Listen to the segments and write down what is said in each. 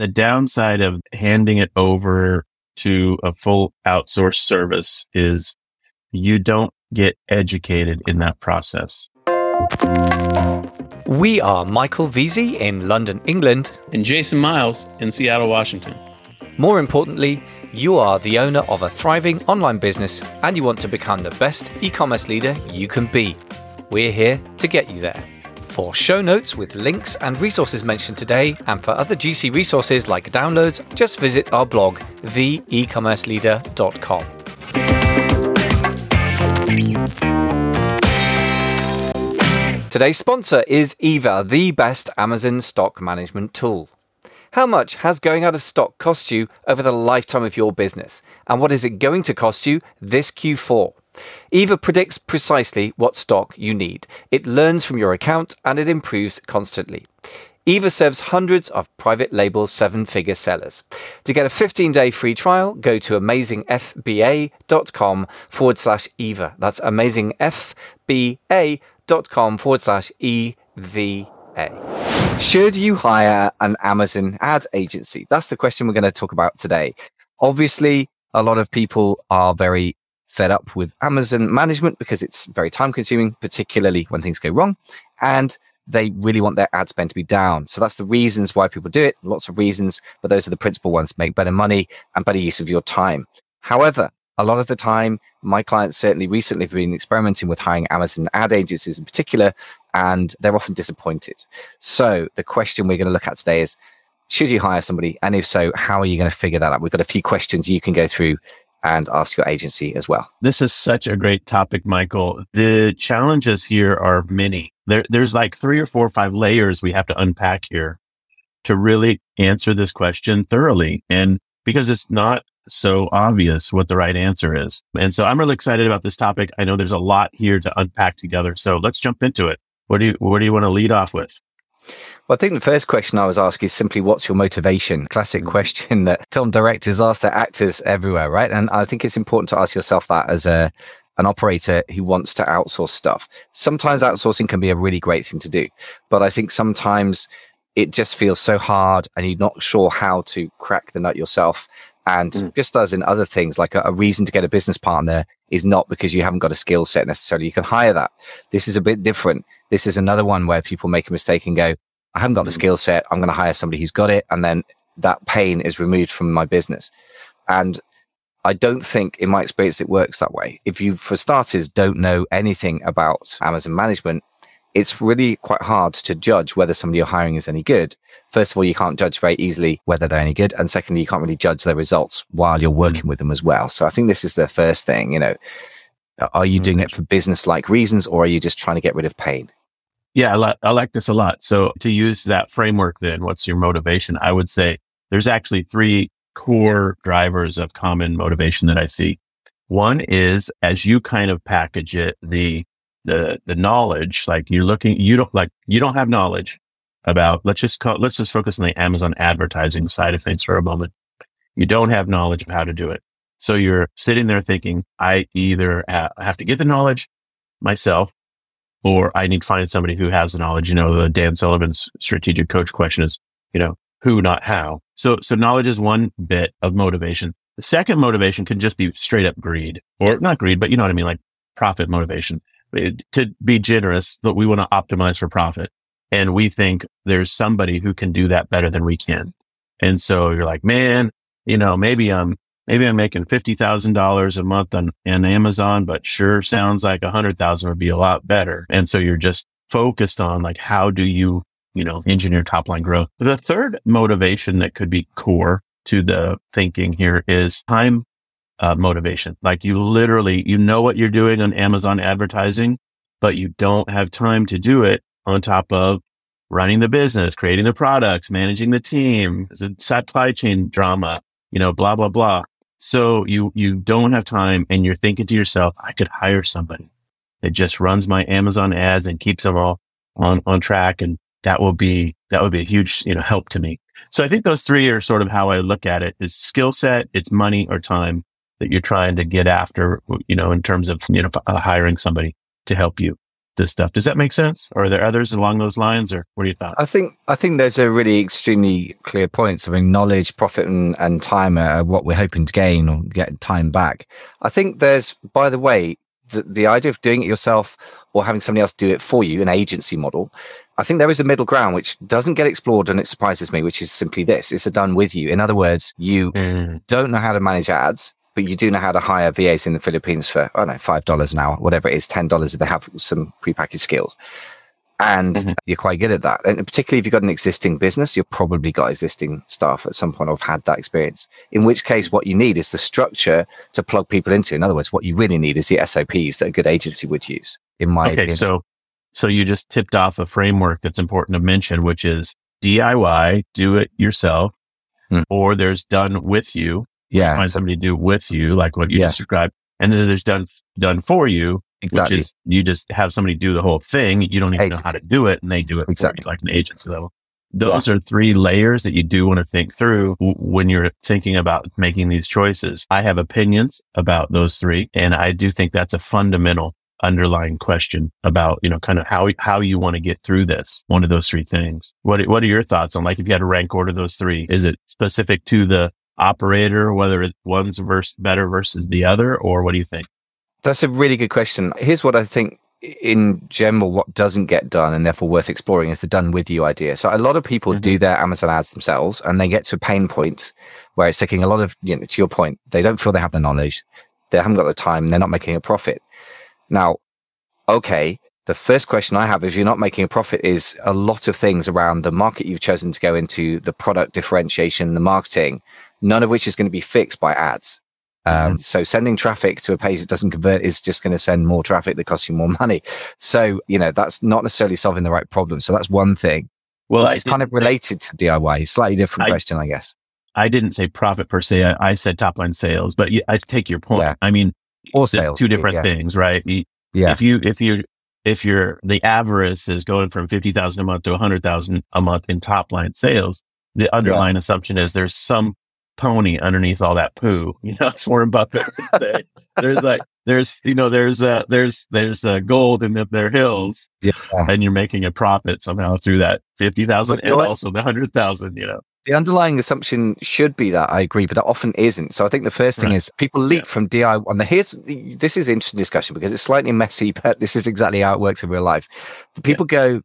The downside of handing it over to a full outsourced service is you don't get educated in that process. We are Michael Veazey in London, England, and Jason Miles in Seattle, Washington. More importantly, you are the owner of a thriving online business and you want to become the best e commerce leader you can be. We're here to get you there. For show notes with links and resources mentioned today, and for other GC resources like downloads, just visit our blog, theecommerceleader.com. Today's sponsor is Eva, the best Amazon stock management tool. How much has going out of stock cost you over the lifetime of your business? And what is it going to cost you this Q4? Eva predicts precisely what stock you need. It learns from your account and it improves constantly. Eva serves hundreds of private label seven figure sellers. To get a 15 day free trial, go to amazingfba.com forward slash Eva. That's amazingfba.com forward slash EVA. Should you hire an Amazon ad agency? That's the question we're going to talk about today. Obviously, a lot of people are very fed up with Amazon management because it's very time consuming, particularly when things go wrong. And they really want their ad spend to be down. So that's the reasons why people do it. Lots of reasons, but those are the principal ones make better money and better use of your time. However, a lot of the time, my clients certainly recently have been experimenting with hiring Amazon ad agencies in particular, and they're often disappointed. So the question we're going to look at today is, should you hire somebody? And if so, how are you going to figure that out? We've got a few questions you can go through and ask your agency as well. This is such a great topic, Michael. The challenges here are many. There, there's like three or four or five layers we have to unpack here to really answer this question thoroughly. And because it's not so obvious what the right answer is. And so I'm really excited about this topic. I know there's a lot here to unpack together. So let's jump into it. What do you, what do you want to lead off with? Well, I think the first question I was asked is simply what's your motivation? Classic mm-hmm. question that film directors ask their actors everywhere, right? And I think it's important to ask yourself that as a an operator who wants to outsource stuff. Sometimes outsourcing can be a really great thing to do, but I think sometimes it just feels so hard and you're not sure how to crack the nut yourself. And mm. just as in other things, like a, a, reason to get a business partner is not because you haven't got a skill set necessarily. You can hire that. This is a bit different. This is another one where people make a mistake and go, I haven't got the mm. skill set. I'm going to hire somebody who's got it. And then that pain is removed from my business. And I don't think, in my experience, it works that way. If you, for starters, don't know anything about Amazon management, it's really quite hard to judge whether somebody you're hiring is any good. First of all, you can't judge very easily whether they're any good. And secondly, you can't really judge their results while you're working mm. with them as well. So I think this is the first thing, you know, are you doing it for business like reasons or are you just trying to get rid of pain? Yeah, I, li- I like this a lot. So to use that framework, then what's your motivation? I would say there's actually three core drivers of common motivation that I see. One is as you kind of package it, the, the, the knowledge, like you're looking, you don't like, you don't have knowledge about, let's just call, let's just focus on the Amazon advertising side of things for a moment. You don't have knowledge of how to do it. So you're sitting there thinking, I either uh, have to get the knowledge myself or I need to find somebody who has the knowledge. You know, the Dan Sullivan's strategic coach question is, you know, who, not how. So, so knowledge is one bit of motivation. The second motivation can just be straight up greed or not greed, but you know what I mean? Like profit motivation it, to be generous, but we want to optimize for profit. And we think there's somebody who can do that better than we can. And so you're like, man, you know, maybe I'm maybe I'm making $50,000 a month on, on Amazon, but sure sounds like a hundred thousand would be a lot better. And so you're just focused on like, how do you, you know, engineer top line growth? The third motivation that could be core to the thinking here is time uh, motivation. Like you literally, you know what you're doing on Amazon advertising, but you don't have time to do it on top of running the business, creating the products, managing the team, supply chain drama, you know, blah, blah, blah. So you, you don't have time and you're thinking to yourself, I could hire somebody that just runs my Amazon ads and keeps them all on, on track. And that will be, that would be a huge, you know, help to me. So I think those three are sort of how I look at it. It's skill set, it's money or time that you're trying to get after, you know, in terms of, you know, uh, hiring somebody to help you. This stuff. Does that make sense? Or are there others along those lines or what do you thought? I think I think there's a really extremely clear points. I mean, knowledge, profit, and, and time are what we're hoping to gain or get time back. I think there's, by the way, the, the idea of doing it yourself or having somebody else do it for you, an agency model. I think there is a middle ground which doesn't get explored and it surprises me, which is simply this. It's a done with you. In other words, you mm. don't know how to manage ads but you do know how to hire VAs in the Philippines for, I don't know, $5 an hour, whatever it is, $10 if they have some prepackaged skills. And mm-hmm. you're quite good at that. And particularly if you've got an existing business, you've probably got existing staff at some point or have had that experience. In which case, what you need is the structure to plug people into. In other words, what you really need is the SOPs that a good agency would use, in my okay, opinion. So, so you just tipped off a framework that's important to mention, which is DIY, do it yourself, mm. or there's done with you, yeah. Find somebody to do with you, like what you yeah. described. And then there's done, done for you, exactly. which is you just have somebody do the whole thing. You don't even know how to do it and they do it exactly. like an agency level. Those yeah. are three layers that you do want to think through when you're thinking about making these choices. I have opinions about those three, and I do think that's a fundamental underlying question about, you know, kind of how, how you want to get through this. One of those three things. What, what are your thoughts on like, if you had to rank order those three, is it specific to the operator, whether it's one's versus better versus the other, or what do you think? That's a really good question. Here's what I think in general, what doesn't get done and therefore worth exploring is the done with you idea. So a lot of people mm-hmm. do their Amazon ads themselves and they get to a pain point where it's taking a lot of, you know, to your point, they don't feel they have the knowledge. They haven't got the time. They're not making a profit. Now, okay. The first question I have, if you're not making a profit, is a lot of things around the market you've chosen to go into, the product differentiation, the marketing, none of which is going to be fixed by ads. Um, mm-hmm. So sending traffic to a page that doesn't convert is just going to send more traffic that costs you more money. So, you know, that's not necessarily solving the right problem. So that's one thing. Well, it's kind of related to DIY, slightly different I, question, I guess. I didn't say profit per se. I, I said top line sales, but I take your point. Yeah. I mean, or sales, two different yeah. things, right? Yeah. If you, if you, if you're the avarice is going from 50,000 a month to 100,000 a month in top line sales, the underlying yeah. assumption is there's some pony underneath all that poo. You know, it's Warren Buffett. there's like, there's, you know, there's, uh, there's, there's, uh, gold in the, their hills yeah. and you're making a profit somehow through that 50,000 and also the 100,000, you know. The underlying assumption should be that I agree, but that often isn't. So I think the first thing right. is people leap yeah. from DIY. And the here's this is interesting discussion because it's slightly messy, but this is exactly how it works in real life. People yeah. go,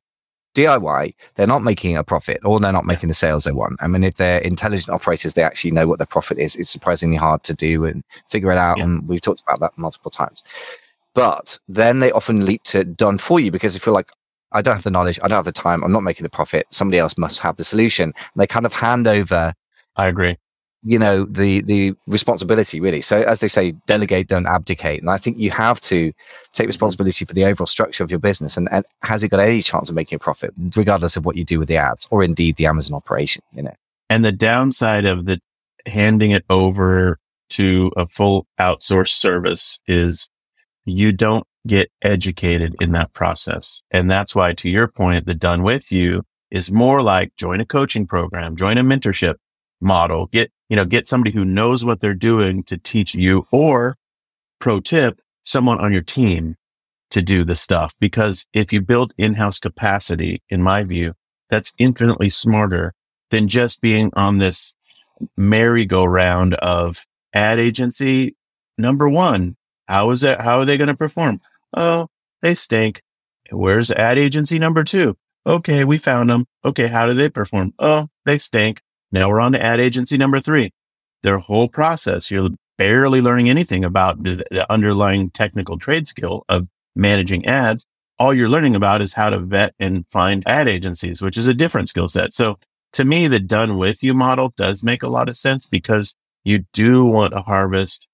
DIY, they're not making a profit or they're not making the sales they want. I mean, if they're intelligent operators, they actually know what their profit is. It's surprisingly hard to do and figure it out. Yeah. And we've talked about that multiple times. But then they often leap to done for you because they feel like, I don't have the knowledge, I don't have the time, I'm not making the profit. Somebody else must have the solution. And they kind of hand over. I agree you know the the responsibility really. So as they say delegate don't abdicate. And i think you have to take mm-hmm. responsibility for the overall structure of your business. And, and has it got any chance of making a profit regardless of what you do with the ads or indeed the amazon operation you know? And the downside of the handing it over to a full outsourced service is you don't get educated in that process. And that's why to your point the done with you is more like join a coaching program join a mentorship model get you know, get somebody who knows what they're doing to teach you or pro tip, someone on your team to do the stuff. Because if you build in-house capacity, in my view, that's infinitely smarter than just being on this merry-go-round of ad agency. Number one, how is that? How are they going to perform? Oh, they stink. Where's ad agency number two? Okay, we found them. Okay, how do they perform? Oh, they stink. Now we're on to ad agency number three. Their whole process, you're barely learning anything about the, underlying technical trade skill of managing ads. All you're learning about is how to vet and find ad agencies, which is a different skill set. So to me, the done with you model does make a lot of sense because you do want to harvest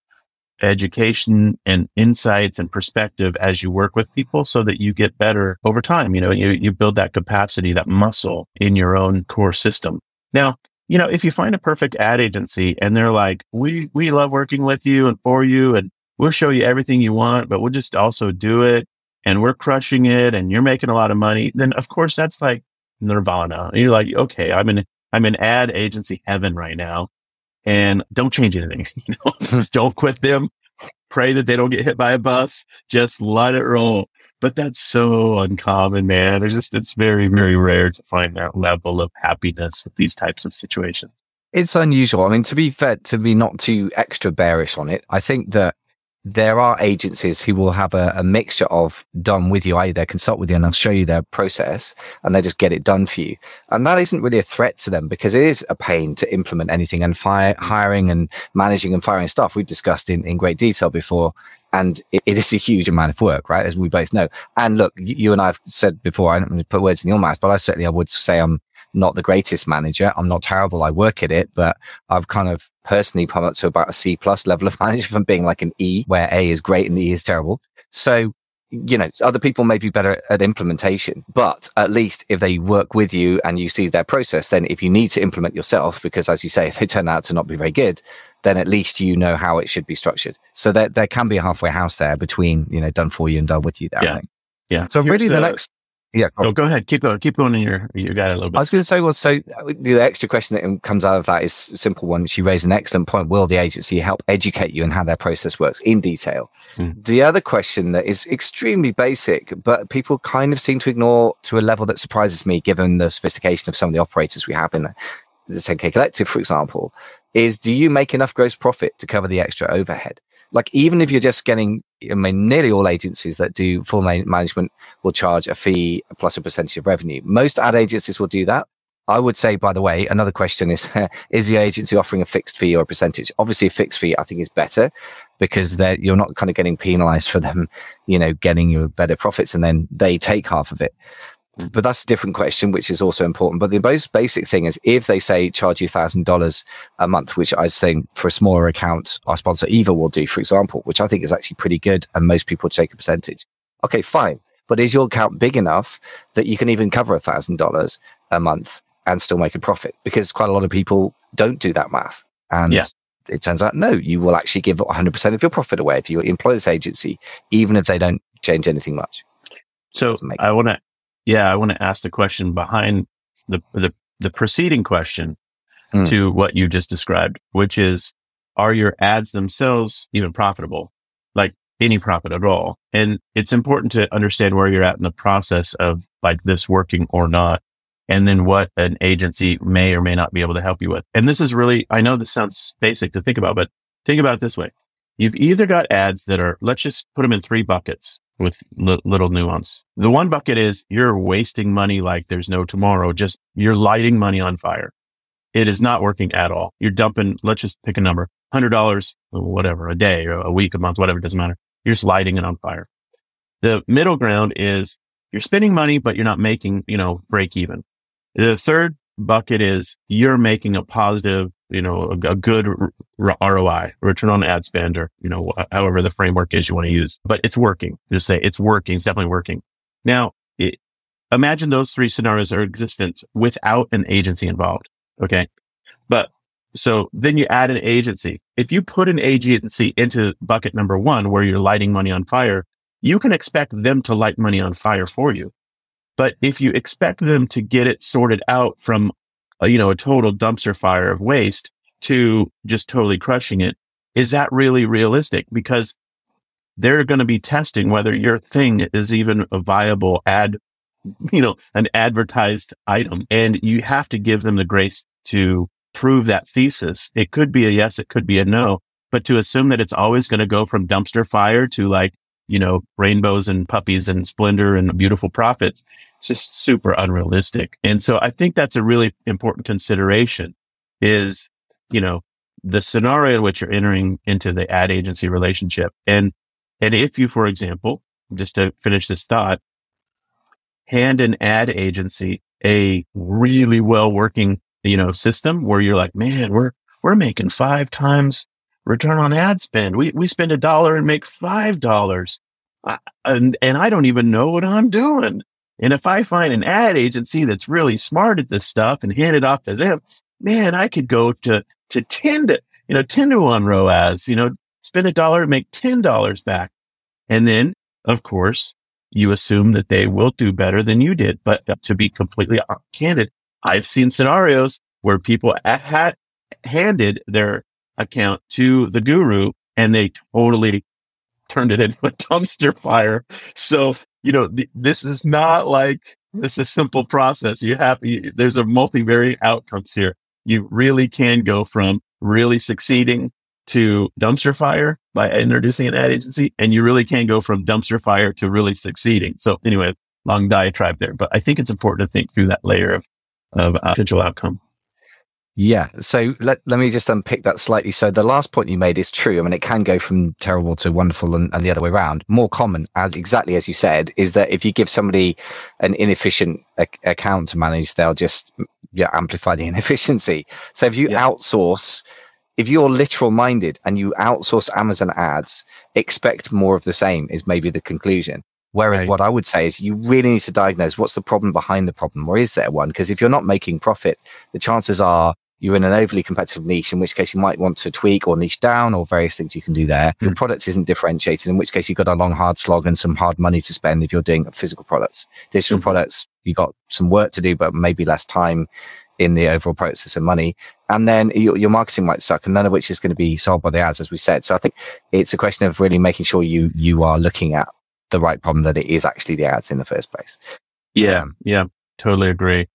education and insights and perspective as you work with people so that you get better over time. You know, you, you build that capacity, that muscle in your own core system. Now, you know, if you find a perfect ad agency and they're like, we, we love working with you and for you and we'll show you everything you want, but we'll just also do it and we're crushing it and you're making a lot of money, then of course that's like nirvana. And you're like, okay, I'm in, I'm in ad agency heaven right now and don't change anything. You know, just don't quit them. Pray that they don't get hit by a bus. Just let it roll. But that's so uncommon, man. It's just, it's very, very rare to find that level of happiness with these types of situations. It's unusual. I mean, to be fair, to be not too extra bearish on it, I think that there are agencies who will have a, a, mixture of done with you, i.e., they consult with you and they'll show you their process and they just get it done for you. And that isn't really a threat to them because it is a pain to implement anything and fire, hiring and managing and firing stuff. We've discussed in, in great detail before. And it, it is a huge amount of work, right? As we both know. And look, you and I have said before, I don't put words in your mouth, but I certainly I would say I'm not the greatest manager. I'm not terrible. I work at it, but I've kind of personally come up to about a C plus level of management from being like an E, where A is great and E is terrible. So, you know, other people may be better at implementation, but at least if they work with you and you see their process, then if you need to implement yourself, because as you say, if they turn out to not be very good, then at least you know how it should be structured. So there, there can be a halfway house there between, you know, done for you and done with you there. Yeah. Yeah. So Here's really the next yeah. Go. Oh, go ahead. Keep going. Keep going in your, you got a little bit. I was going to say, well, so the extra question that comes out of that is a simple one. She raised an excellent point. Will the agency help educate you on how their process works in detail? Mm. The other question that is extremely basic, but people kind of seem to ignore to a level that surprises me, given the sophistication of some of the operators we have in the, the 10K Collective, for example, is do you make enough gross profit to cover the extra overhead? like even if you're just getting i mean nearly all agencies that do full management will charge a fee plus a percentage of revenue. Most ad agencies will do that. I would say by the way another question is is the agency offering a fixed fee or a percentage? Obviously a fixed fee i think is better because you're not kind of getting penalized for them you know getting you better profits and then they take half of it. But that's a different question, which is also important. But the most basic thing is if they say charge you thousand dollars a month, which I was saying for a smaller account, our sponsor Eva will do, for example, which I think is actually pretty good, and most people take a percentage. Okay, fine. But is your account big enough that you can even cover a thousand dollars a month and still make a profit? Because quite a lot of people don't do that math. And yeah. it turns out, no, you will actually give 100% of your profit away if you employ this agency, even if they don't change anything much. So I want to yeah, I want to ask the question behind the the, the preceding question mm. to what you just described, which is, are your ads themselves even profitable? Like any profit at all? And it's important to understand where you're at in the process of like this working or not. And then what an agency may or may not be able to help you with. And this is really, I know this sounds basic to think about, but think about it this way. You've either got ads that are, let's just put them in three buckets with l- little nuance. The one bucket is you're wasting money like there's no tomorrow. Just you're lighting money on fire. It is not working at all. You're dumping, let's just pick a number, $100, whatever, a day or a week, a month, whatever, doesn't matter. You're just lighting it on fire. The middle ground is you're spending money, but you're not making, you know, break even. The third bucket is you're making a positive you know, a, a good r- ROI, return on ad spend, or, you know, however the framework is you want to use, but it's working. Just say it's working. It's definitely working. Now, it, imagine those three scenarios are existent without an agency involved. Okay. But so then you add an agency. If you put an agency into bucket number one, where you're lighting money on fire, you can expect them to light money on fire for you. But if you expect them to get it sorted out from a, you know, a total dumpster fire of waste to just totally crushing it. Is that really realistic? Because they're going to be testing whether your thing is even a viable ad, you know, an advertised item. And you have to give them the grace to prove that thesis. It could be a yes, it could be a no, but to assume that it's always going to go from dumpster fire to like, you know, rainbows and puppies and splendor and beautiful profits it's just super unrealistic. And so I think that's a really important consideration is, you know, the scenario in which you're entering into the ad agency relationship. And, and if you, for example, just to finish this thought, hand an ad agency a really well working, you know, system where you're like, man, we're, we're making five times return on ad spend. We, we spend a dollar and make five dollars. And, and I don't even know what I'm doing. And if I find an ad agency that's really smart at this stuff and hand it off to them, man, I could go to, to 10 to, you know, 10 to 1 ROAS, you know, spend a dollar make $10 back. And then, of course, you assume that they will do better than you did. But uh, to be completely candid, I've seen scenarios where people had handed their account to the guru and they totally turned it into a dumpster fire. So you know, th- this is not like this is a simple process. You have, you, there's a multivariate outcomes here. You really can go from really succeeding to dumpster fire by introducing an ad agency. And you really can go from dumpster fire to really succeeding. So anyway, long diatribe there, but I think it's important to think through that layer of, of uh, potential outcome. Yeah. So let, let me just unpick that slightly. So the last point you made is true. I mean, it can go from terrible to wonderful and, and the other way around. More common, as exactly as you said, is that if you give somebody an inefficient a- account to manage, they'll just mm, yeah, amplify the inefficiency. So if you yeah. outsource, if you're literal minded and you outsource Amazon ads, expect more of the same is maybe the conclusion. Whereas right. what I would say is you really need to diagnose what's the problem behind the problem, or is there one? Because if you're not making profit, the chances are you're in an overly competitive niche, in which case you might want to tweak or niche down or various things you can do there. Mm. Your product isn't differentiated, in which case you've got a long, hard slog and some hard money to spend if you're doing physical products. Digital mm. products, you've got some work to do, but maybe less time in the overall process of money. And then your, your marketing might suck, and none of which is going to be solved by the ads, as we said. So I think it's a question of really making sure you you are looking at the right problem that it is actually the ads in the first place. Yeah, um, yeah, totally agree.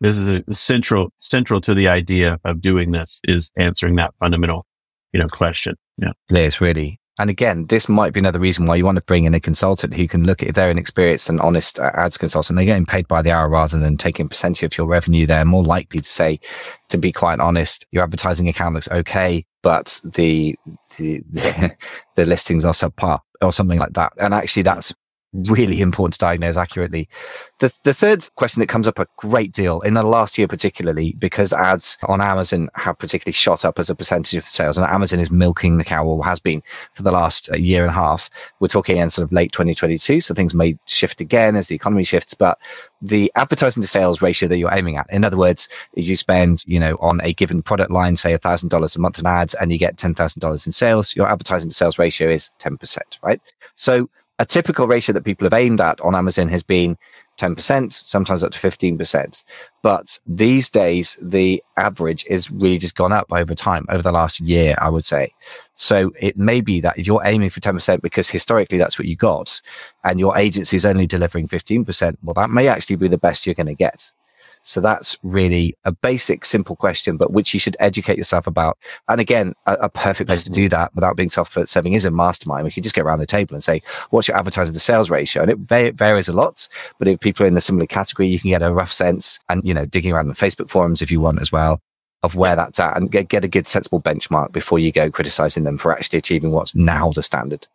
This is a, central central to the idea of doing this is answering that fundamental, you know, question. Yeah, is really. And again, this might be another reason why you want to bring in a consultant who can look at if they're an experienced and honest ads consultant. They're getting paid by the hour rather than taking percentage of your revenue. They're more likely to say, to be quite honest, your advertising account looks okay, but the, the, the listings are subpar or something like that. And actually, that's really important to diagnose accurately. The, the third question that comes up a great deal in the last year, particularly because ads on Amazon have particularly shot up as a percentage of sales and Amazon is milking the cow or has been for the last uh, year and a half. We're talking in sort of late 2022. So things may shift again as the economy shifts, but the advertising to sales ratio that you're aiming at. In other words, you spend, you know, on a given product line, say a thousand dollars a month in ads and you get $10,000 in sales, your advertising to sales ratio is 10%, right? So a typical ratio that people have aimed at on Amazon has been 10%, sometimes up to 15%. But these days, the average is really just gone up over time, over the last year, I would say. So it may be that if you're aiming for 10%, because historically that's what you got, and your agency is only delivering 15%, well, that may actually be the best you're going to get. So that's really a basic, simple question, but which you should educate yourself about. And again, a, a perfect place mm-hmm. to do that without being self-serving is a mastermind. We can just get around the table and say, what's your advertising to sales ratio? And it va- varies a lot, but if people are in the similar category, you can get a rough sense and, you know, digging around the Facebook forums if you want as well of where that's at and get, get a good sensible benchmark before you go criticizing them for actually achieving what's now the standard.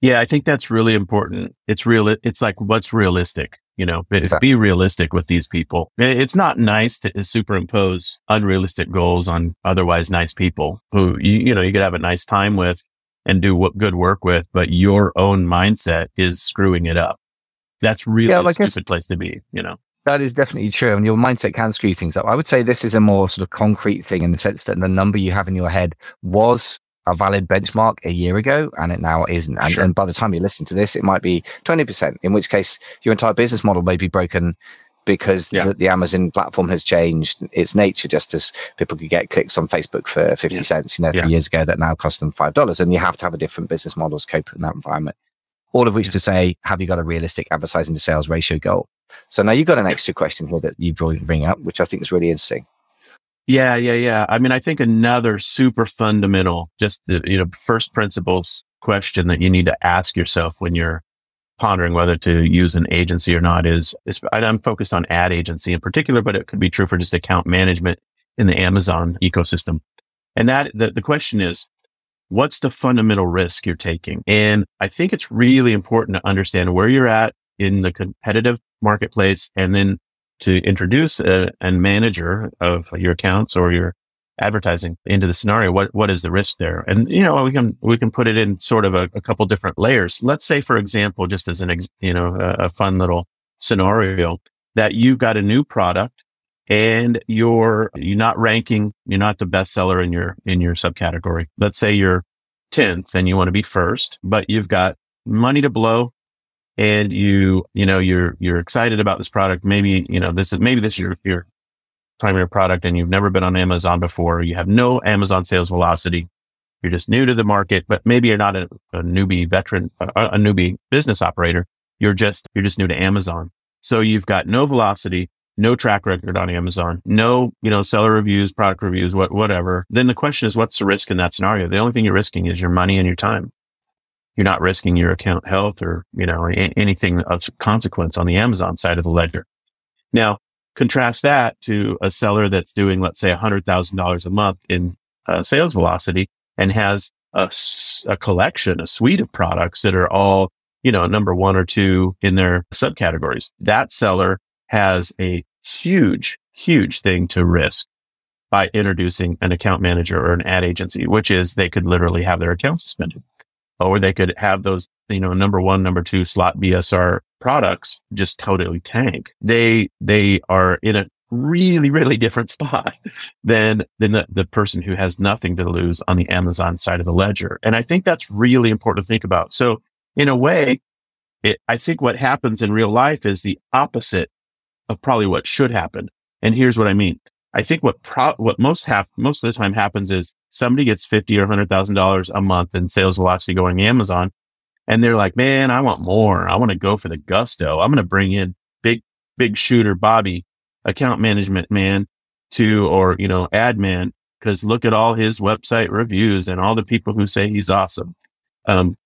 Yeah, I think that's really important. It's real. It's like what's realistic. You know, exactly. be realistic with these people. It's not nice to uh, superimpose unrealistic goals on otherwise nice people who, you, you know, you could have a nice time with and do what good work with, but your own mindset is screwing it up. That's really yeah, a stupid place to be, you know. That is definitely true. And your mindset can screw things up. I would say this is a more sort of concrete thing in the sense that the number you have in your head was a valid benchmark a year ago and it now isn't. And, sure. and by the time you listen to this, it might be 20%, in which case your entire business model may be broken because yeah. the, the, Amazon platform has changed its nature, just as people could get clicks on Facebook for 50 yeah. cents, you know, yeah. years ago that now cost them $5. And you have to have a different business model to cope in that environment. All of which to say, have you got a realistic advertising to sales ratio goal? So now you've got an extra question here that you bring up, which I think is really interesting. Yeah, yeah, yeah. I mean, I think another super fundamental, just the, you know, first principles question that you need to ask yourself when you're pondering whether to use an agency or not is, is I'm focused on ad agency in particular, but it could be true for just account management in the Amazon ecosystem. And that the, the question is, what's the fundamental risk you're taking? And I think it's really important to understand where you're at in the competitive marketplace and then to introduce a, a manager of your accounts or your advertising into the scenario, what, what is the risk there? And, you know, we can, we can put it in sort of a, a couple different layers. Let's say, for example, just as an, ex, you know, a, a fun little scenario that you've got a new product and you're, you're not ranking, you're not the best seller in your, in your subcategory. Let's say you're 10th and you want to be first, but you've got money to blow and you, you know, you're, you're excited about this product. Maybe, you know, this is, maybe this is your, your primary product and you've never been on Amazon before. You have no Amazon sales velocity. You're just new to the market, but maybe you're not a, a newbie veteran, a, a, newbie business operator. you're just, you're just new to Amazon. So you've got no velocity, no track record on Amazon, no, you know, seller reviews, product reviews, what, whatever. Then the question is, what's the risk in that scenario? The only thing you're risking is your money and your time. You're not risking your account health or, you know, a- anything of consequence on the Amazon side of the ledger. Now, contrast that to a seller that's doing, let's say $100,000 a month in uh, sales velocity and has a, a collection, a suite of products that are all, you know, number one or two in their subcategories. That seller has a huge, huge thing to risk by introducing an account manager or an ad agency, which is they could literally have their account suspended or they could have those, you know, number one, number two slot BSR products just totally tank. They, they are in a really, really different spot than, than the, the person who has nothing to lose on the Amazon side of the ledger. And I think that's really important to think about. So in a way, it, I think what happens in real life is the opposite of probably what should happen. And here's what I mean. I think what pro- what most have most of the time happens is somebody gets fifty or hundred thousand dollars a month in sales velocity going Amazon, and they're like, "Man, I want more. I want to go for the gusto. I'm going to bring in big big shooter Bobby, account management man, to or you know ad man because look at all his website reviews and all the people who say he's awesome." Um,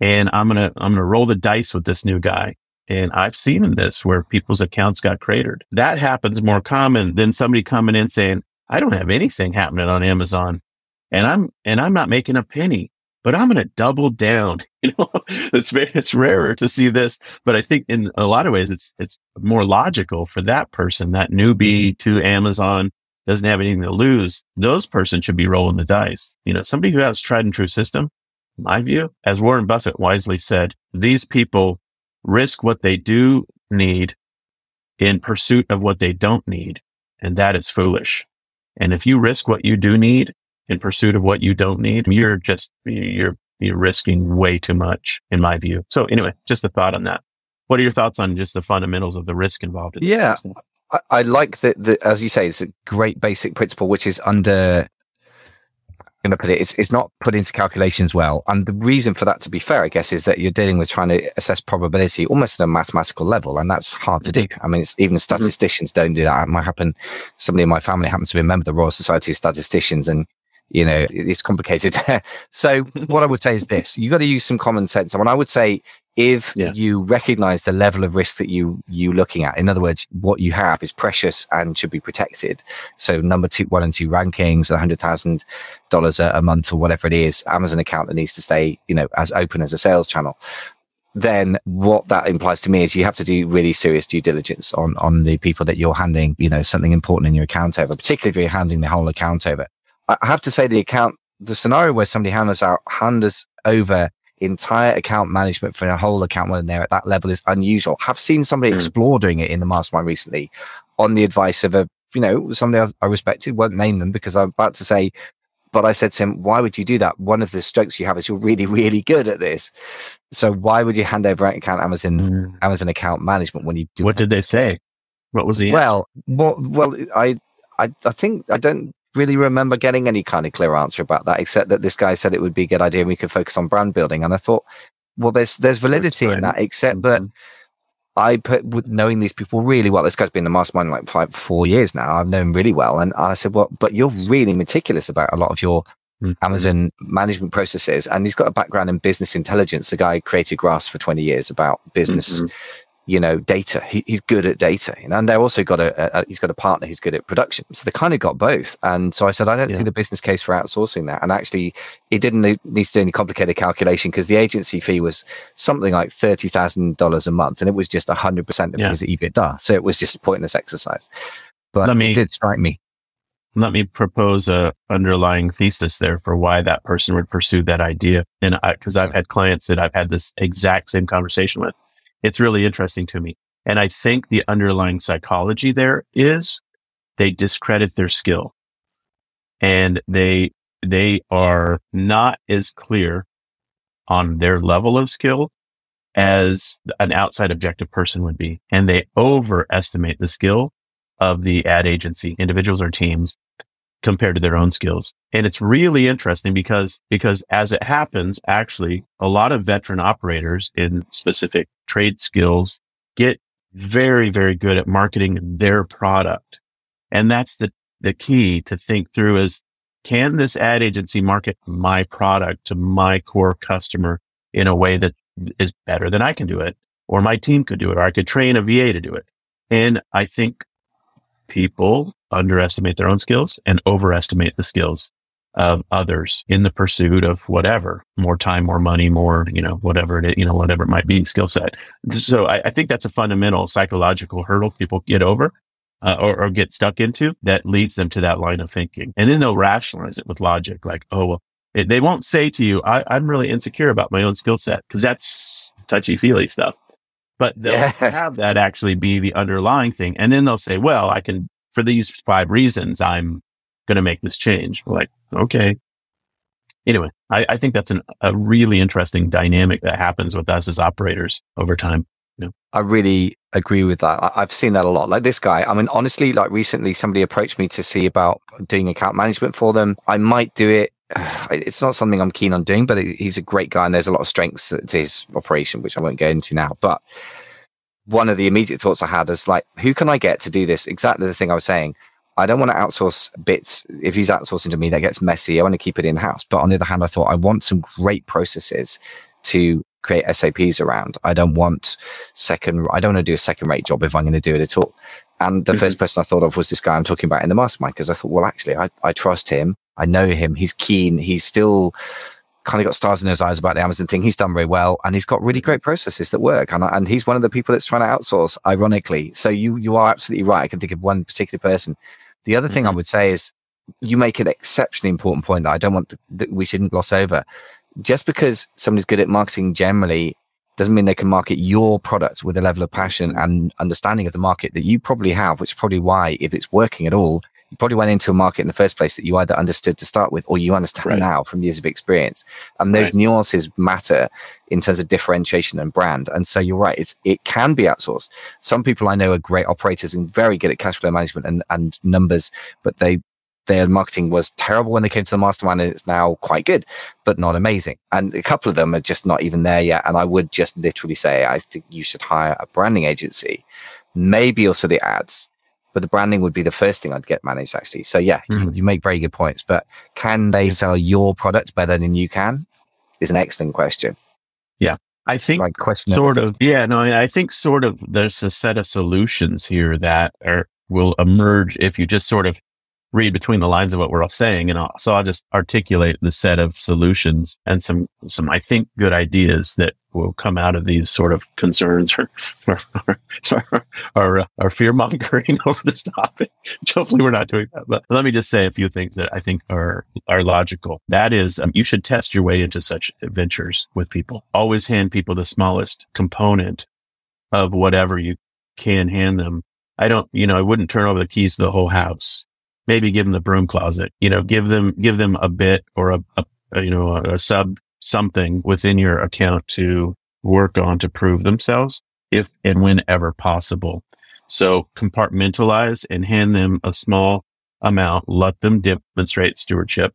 and I'm gonna I'm gonna roll the dice with this new guy and I've seen this where people's accounts got cratered. That happens more common than somebody coming in saying, I don't have anything happening on Amazon and I'm, and I'm not making a penny, but I'm going to double down. You know, it's very, it's rarer to see this, but I think in a lot of ways, it's, it's more logical for that person, that newbie mm-hmm. to Amazon doesn't have anything to lose. Those person should be rolling the dice. You know, somebody who has tried and true system, my view, as Warren Buffett wisely said, these people risk what they do need in pursuit of what they don't need. And that is foolish. And if you risk what you do need in pursuit of what you don't need, you're just, you're, you're risking way too much in my view. So anyway, just a thought on that. What are your thoughts on just the fundamentals of the risk involved? In yeah. I, I, like that, that, as you say, it's a great basic principle, which is under going to put it, it's, it's not put into calculations well. And the reason for that, to be fair, I guess, is that you're dealing with trying to assess probability almost at a mathematical level. And that's hard to do. I mean, it's, even mm-hmm. statisticians don't do that. It might happen. Somebody in my family happens to be a member of the Royal Society of Statisticians and you know, it's complicated. so what I would say is this, you got to use some common sense. And I would say if yeah. you recognize the level of risk that you you looking at. In other words what you have is precious and should be protected. So number two one and two rankings a hundred thousand dollars a month or whatever it is amazon account that needs to stay you know as open as a sales channel. Then what that implies to me is you have to do really serious due diligence on on the people that you're handing you know something important in your account over particularly if you're handing the whole account over. I have to say the account the scenario where somebody hands out hands over entire account management for a whole account when they're at that level is unusual. Have seen somebody mm. explore doing it in the mastermind recently on the advice of a, you know, somebody I respected, won't name them because I'm about to say, but I said to him, why would you do that? One of the strokes you have is you're really, really good at this. So why would you hand over account Amazon, mm. Amazon account management when you do? What did they say? What was the well? What? Well, I, I, I think I don't really remember getting any kind of clear answer about that, except that this guy said it would be a good idea and we could focus on brand building. And I thought, well, there's there's validity in that, except that mm-hmm. I put with knowing these people really well. This guy's been the mastermind like five, four years now. I've known him really well, and I said, well, but you're really meticulous about a lot of your mm-hmm. Amazon management processes, and he's got a background in business intelligence. The guy created Grass for 20 years about business mm-hmm you know, data. He, he's good at data, and they've also got a, a, he's got a partner who's good at production. So they kind of got both. And so I said, I don't yeah. think the business case for outsourcing that. And actually, it didn't need to do any complicated calculation because the agency fee was something like thirty thousand dollars a month, and it was just hundred percent of yeah. his EBITDA. So it was just a pointless exercise. But let me, it did strike me. Let me propose a underlying thesis there for why that person would pursue that idea. And because I've had clients that I've had this exact same conversation with it's really interesting to me. And I think the underlying psychology there is they discredit their skill and they, they are not as clear on their level of skill as an outside objective person would be. And they overestimate the skill of the ad agency, individuals or teams compared to their own skills. And it's really interesting because, because as it happens, actually a lot of veteran operators in specific trade skills get very, very good at marketing their product. And that's the, the key to think through is can this ad agency market my product to my core customer in a way that is better than I can do it or my team could do it or I could train a VA to do it. And I think people underestimate their own skills and overestimate the skills of others in the pursuit of whatever more time, more money, more, you know, whatever it is, you know, whatever it might be skill set. So I, I, think that's a fundamental psychological hurdle people get over. Uh, or, or, get stuck into that leads them to that line of thinking. And then they'll rationalize it with logic, like, oh, well, it, they won't say to you, I, am really insecure about my own skill set because that's touchy feely stuff. But they'll yeah. have that actually be the underlying thing. And then they'll say, well, I can for these five reasons, I'm going to make this change. We're like, okay. Anyway, I, I think that's an, a really interesting dynamic that happens with us as operators over time. I really agree with that. I, have seen that a lot. Like this guy, I mean, honestly, like recently somebody approached me to see about doing account management for them. I might do it. It's not something I'm keen on doing, but he's a great guy and there's a lot of strengths to his operation, which I won't go into now. But one of the immediate thoughts I had is like, who can I get to do this? Exactly the thing I was saying. I don't want to outsource bits. If he's outsourcing to me, that gets messy. I want to keep it in house. But on the other hand, I thought I want some great processes to create SOPs around. I don't want second, I don't want to do a second rate job if I'm going to do it at all. And the mm-hmm. first person I thought of was this guy I'm talking about in the mastermind because I thought, well, actually, I, I trust him. I know him. He's keen. He's still kind of got stars in his eyes about the Amazon thing. He's done very well, and he's got really great processes that work. And and he's one of the people that's trying to outsource, ironically. So you you are absolutely right. I can think of one particular person. The other mm-hmm. thing I mm-hmm. would say is you make an exceptionally important point that I don't want to, that we shouldn't gloss over. Just because somebody's good at marketing generally doesn't mean they can market your product with a level of passion and understanding of the market that you probably have, which is probably why, if it's working at all, probably went into a market in the first place that you either understood to start with or you understand right. now from years of experience. And those right. nuances matter in terms of differentiation and brand. And so you're right, it's, it can be outsourced. Some people I know are great operators and very good at cash flow management and, and numbers, but they their marketing was terrible when they came to the mastermind and it's now quite good, but not amazing. And a couple of them are just not even there yet. And I would just literally say, I think you should hire a branding agency, maybe also the ads but the branding would be the first thing I'd get managed actually. So yeah, mm-hmm. you, you, make very good points, but can they sell your product better than you can? Is an excellent question. Yeah. I think like question sort of, yeah, no, I think sort of there's a set of solutions here that are, will emerge if you just sort of read between the lines of what we're all saying. And I'll, so I'll just articulate the set of solutions and some, some, I think, good ideas that will come out of these sort of concerns or, or, or, uh, fear mongering over this topic. Hopefully we're not doing that, but let me just say a few things that I think are, are logical. That is, um, you should test your way into such adventures with people. Always hand people the smallest component of whatever you can hand them. I don't, you know, I wouldn't turn over the keys to the whole house maybe give them the broom closet, you know, give them, give them a bit or a, a, a you know, a, a sub something within your account to work on to prove themselves if and whenever possible. So compartmentalize and hand them a small amount, let them demonstrate stewardship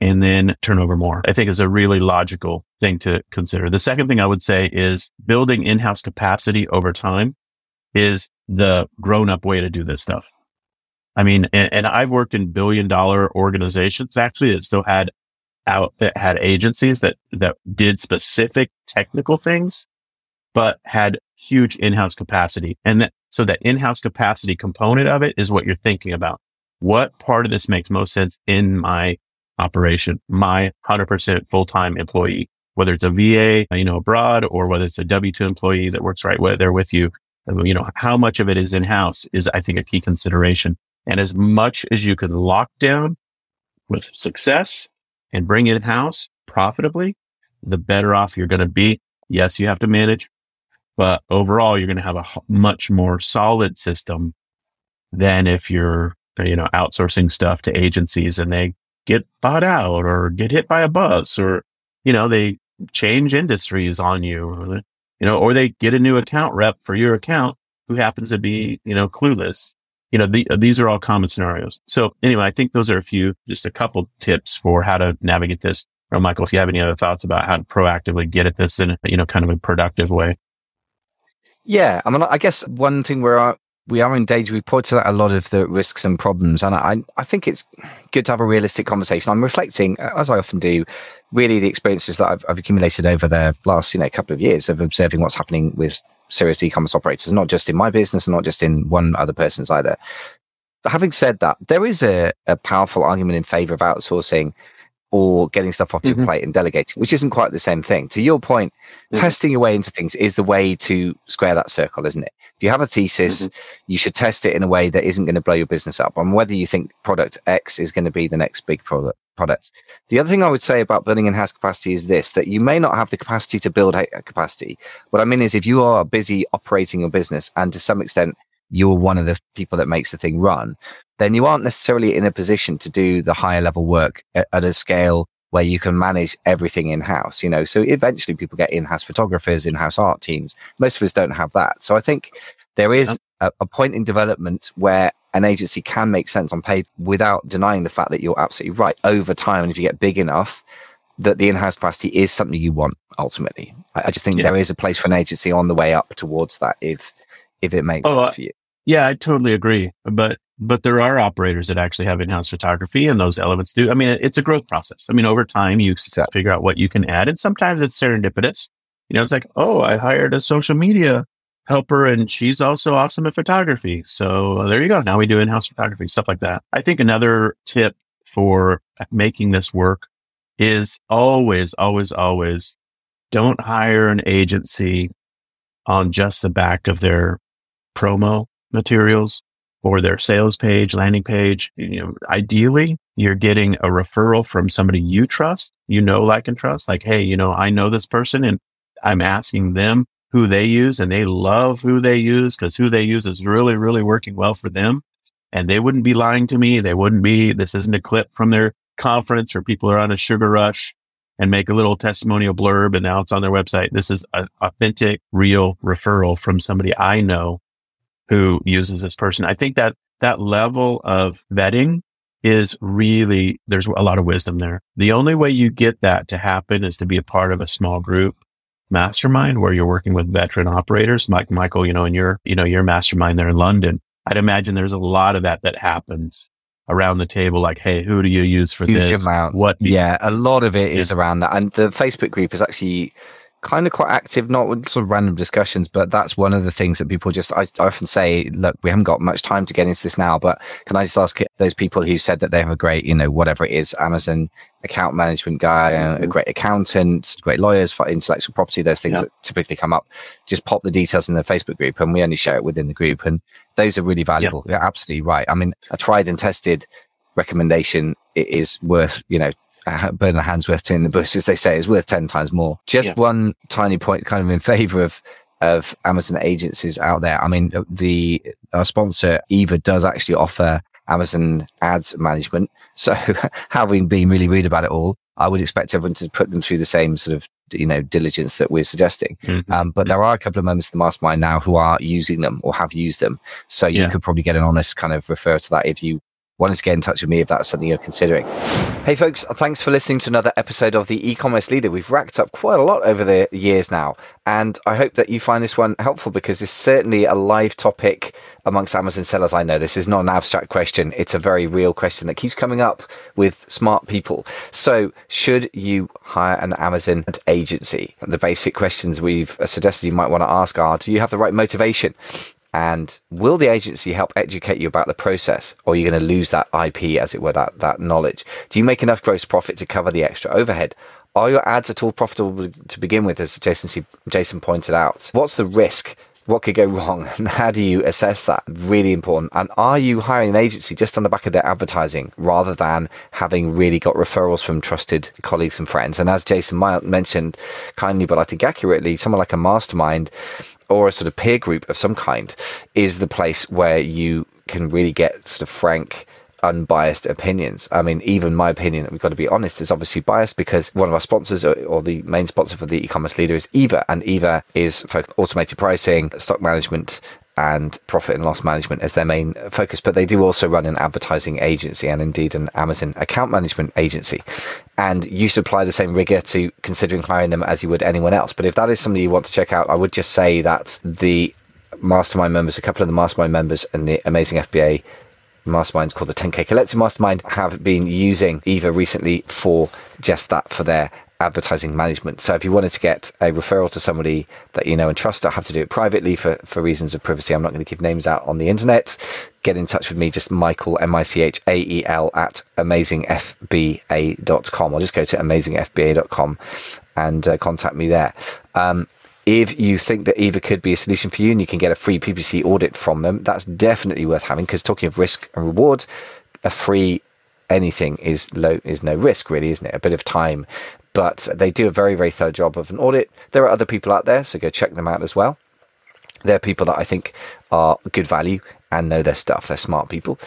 and then turn over more. I think is a really logical thing to consider. The second thing I would say is building in-house capacity over time is the grown up way to do this stuff. I mean, and, and I've worked in billion dollar organizations actually that still had out that had agencies that, that did specific technical things, but had huge in-house capacity. And that, so that in-house capacity component of it is what you're thinking about. What part of this makes most sense in my operation, my 100% full-time employee, whether it's a VA, you know, abroad or whether it's a W2 employee that works right there with you. You know, how much of it is in-house is, I think, a key consideration. And as much as you can lock down with success and bring it in house profitably, the better off you're going to be. Yes, you have to manage, but overall, you're going to have a much more solid system than if you're, you know, outsourcing stuff to agencies and they get bought out or get hit by a bus or, you know, they change industries on you, or, you know, or they get a new account rep for your account who happens to be, you know, clueless you know, the, these are all common scenarios. So anyway, I think those are a few, just a couple tips for how to navigate this. Or Michael, if you have any other thoughts about how to proactively get at this in, you know, kind of a productive way. Yeah. I mean, I guess one thing where we are in danger. We've pointed out a lot of the risks and problems, and I, I think it's good to have a realistic conversation. I'm reflecting, as I often do, really the experiences that I've, I've accumulated over the last you know couple of years of observing what's happening with serious e-commerce operators, not just in my business and not just in one other person's either. But having said that, there is a, a powerful argument in favor of outsourcing or getting stuff off mm-hmm. your plate and delegating, which isn't quite the same thing. To your point, mm-hmm. testing your way into things is the way to square that circle, isn't it? If you have a thesis, mm-hmm. you should test it in a way that isn't going to blow your business up on whether you think product X is going to be the next big product. The other thing I would say about building in-house capacity is this: that you may not have the capacity to build a capacity. What I mean is, if you are busy operating your business, and to some extent you're one of the people that makes the thing run, then you aren't necessarily in a position to do the higher level work at, at a scale where you can manage everything in house, you know. So eventually people get in house photographers, in house art teams. Most of us don't have that. So I think there is a, a, point in development where an agency can make sense on paper without denying the fact that you're absolutely right. Over time, and if you get big enough, that the in-house capacity is something you want ultimately. I, I just think yeah. there is a place for an agency on the way up towards that if if it makes oh, sense for you. Yeah, I totally agree. But but there are operators that actually have in-house photography and those elements do. I mean, it's a growth process. I mean, over time you exactly. figure out what you can add and sometimes it's serendipitous. You know, it's like, oh, I hired a social media helper and she's also awesome at photography. So uh, there you go. Now we do in-house photography, stuff like that. I think another tip for making this work is always, always, always don't hire an agency on just the back of their promo materials or their sales page, landing page. You know, ideally, you're getting a referral from somebody you trust, you know, like and trust. Like, hey, you know, I know this person and I'm asking them who they use and they love who they use because who they use is really, really working well for them. And they wouldn't be lying to me. They wouldn't be, this isn't a clip from their conference or people are on a sugar rush and make a little testimonial blurb and now it's on their website. This is an authentic, real referral from somebody I know who uses this person. I think that that level of vetting is really, there's a lot of wisdom there. The only way you get that to happen is to be a part of a small group mastermind where you're working with veteran operators. Mike, Michael, you know, in your, you know, your mastermind there in London. I'd imagine there's a lot of that that happens around the table. Like, Hey, who do you use for Huge this? Amount. What? Yeah. A lot of it yeah. is around that. And the Facebook group is actually kind of quite active, not with sort of random discussions, but that's one of the things that people just, I, I, often say, look, we haven't got much time to get into this now, but can I just ask those people who said that they have a great, you know, whatever it is, Amazon account management guy, uh, a mm-hmm. great accountant, great lawyers for intellectual property, those things yeah. that typically come up, just pop the details in the Facebook group and we only share it within the group. And those are really valuable. Yeah. You're absolutely right. I mean, a tried and tested recommendation is worth, you know, uh, burn a hand's worth in the bush, as they say, is worth 10 times more. Just yeah. one tiny point kind of in favor of of Amazon agencies out there. I mean, the our sponsor Eva does actually offer Amazon ads management. So having been really read about it all, I would expect everyone to put them through the same sort of you know diligence that we're suggesting. Mm-hmm. Um, but there are a couple of members of the mastermind now who are using them or have used them. So you yeah. could probably get an honest kind of refer to that if you wanted to get in touch with me if that's something you're considering. Hey, folks, thanks for listening to another episode of the e commerce leader. We've racked up quite a lot over the years now, and I hope that you find this one helpful because it's certainly a live topic amongst Amazon sellers. I know this is not an abstract question, it's a very real question that keeps coming up with smart people. So, should you hire an Amazon agency? The basic questions we've suggested you might want to ask are Do you have the right motivation? And will the agency help educate you about the process, or are you going to lose that IP, as it were, that, that knowledge? Do you make enough gross profit to cover the extra overhead? Are your ads at all profitable to begin with, as Jason, Jason pointed out? What's the risk? What could go wrong? And how do you assess that? Really important. And are you hiring an agency just on the back of their advertising rather than having really got referrals from trusted colleagues and friends? And as Jason mentioned kindly, but I think accurately, someone like a mastermind or a sort of peer group of some kind is the place where you can really get sort of frank unbiased opinions. I mean, even my opinion, we've got to be honest, is obviously biased because one of our sponsors or, or the main sponsor for the e-commerce leader is Eva, and Eva is for automated pricing, stock management, and profit and loss management as their main focus, but they do also run an advertising agency and indeed an Amazon account management agency. And you should apply the same rigor to considering hiring them as you would anyone else. But if that is something you want to check out, I would just say that the mastermind members, a couple of the mastermind members and the amazing FBA masterminds called the 10K Collective Mastermind have been using Eva recently for just that for their advertising management. So if you wanted to get a referral to somebody that you know and trust, I have to do it privately for, for reasons of privacy. I'm not going to give names out on the internet. Get in touch with me, just Michael, M I C H A E L, at amazingfba.com or just go to amazingfba.com and uh, contact me there. Um, if you think that Eva could be a solution for you and you can get a free PPC audit from them, that's definitely worth having because talking of risk and rewards, a free anything is low is no risk really isn't it a bit of time but they do a very, very thorough job of an audit. There are other people out there, so go check them out as well. They're people that I think are good value and know their stuff. They're smart people.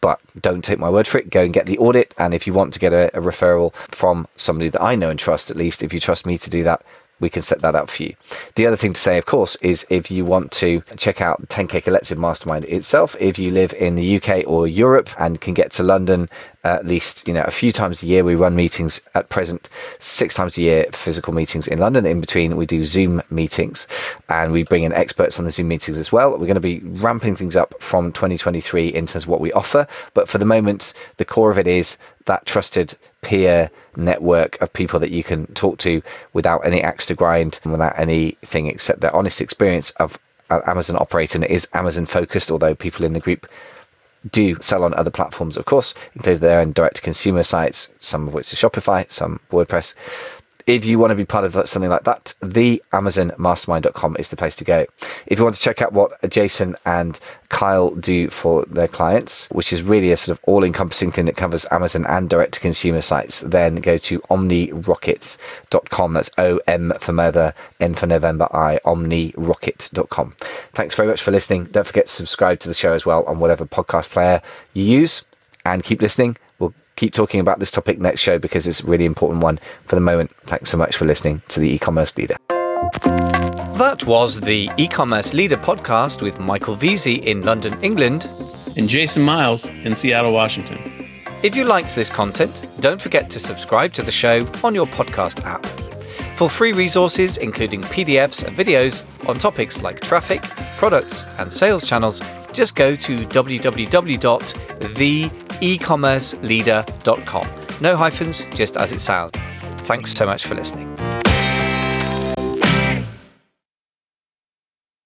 But don't take my word for it. Go and get the audit. And if you want to get a, a referral from somebody that I know and trust, at least if you trust me to do that, we can set that up for you. The other thing to say, of course, is if you want to check out 10K Collective Mastermind itself, if you live in the UK or Europe and can get to London at least you know a few times a year, we run meetings at present six times a year, physical meetings in London. In between, we do Zoom meetings, and we bring in experts on the Zoom meetings as well. We're going to be ramping things up from 2023 in terms of what we offer, but for the moment, the core of it is that trusted peer network of people that you can talk to without any axe to grind and without anything except their honest experience of uh, Amazon operating. It is Amazon focused, although people in the group do sell on other platforms, of course, including their own direct consumer sites, some of which are Shopify, some WordPress if you want to be part of something like that, the amazonmastermind.com is the place to go. If you want to check out what Jason and Kyle do for their clients, which is really a sort of all encompassing thing that covers Amazon and direct to consumer sites, then go to omnirockets.com. That's O M for mother, N for November, I, omnirocket.com. Thanks very much for listening. Don't forget to subscribe to the show as well on whatever podcast player you use and keep listening keep talking about this topic next show because it's a really important one for the moment. Thanks so much for listening to the e-commerce leader. That was the e-commerce leader podcast with Michael Veazey in London, England, and Jason Miles in Seattle, Washington. If you liked this content, don't forget to subscribe to the show on your podcast app. For free resources, including PDFs and videos on topics like traffic, products, and sales channels, just go to www.theecommerceleader.com. No hyphens, just as it sounds. Thanks so much for listening.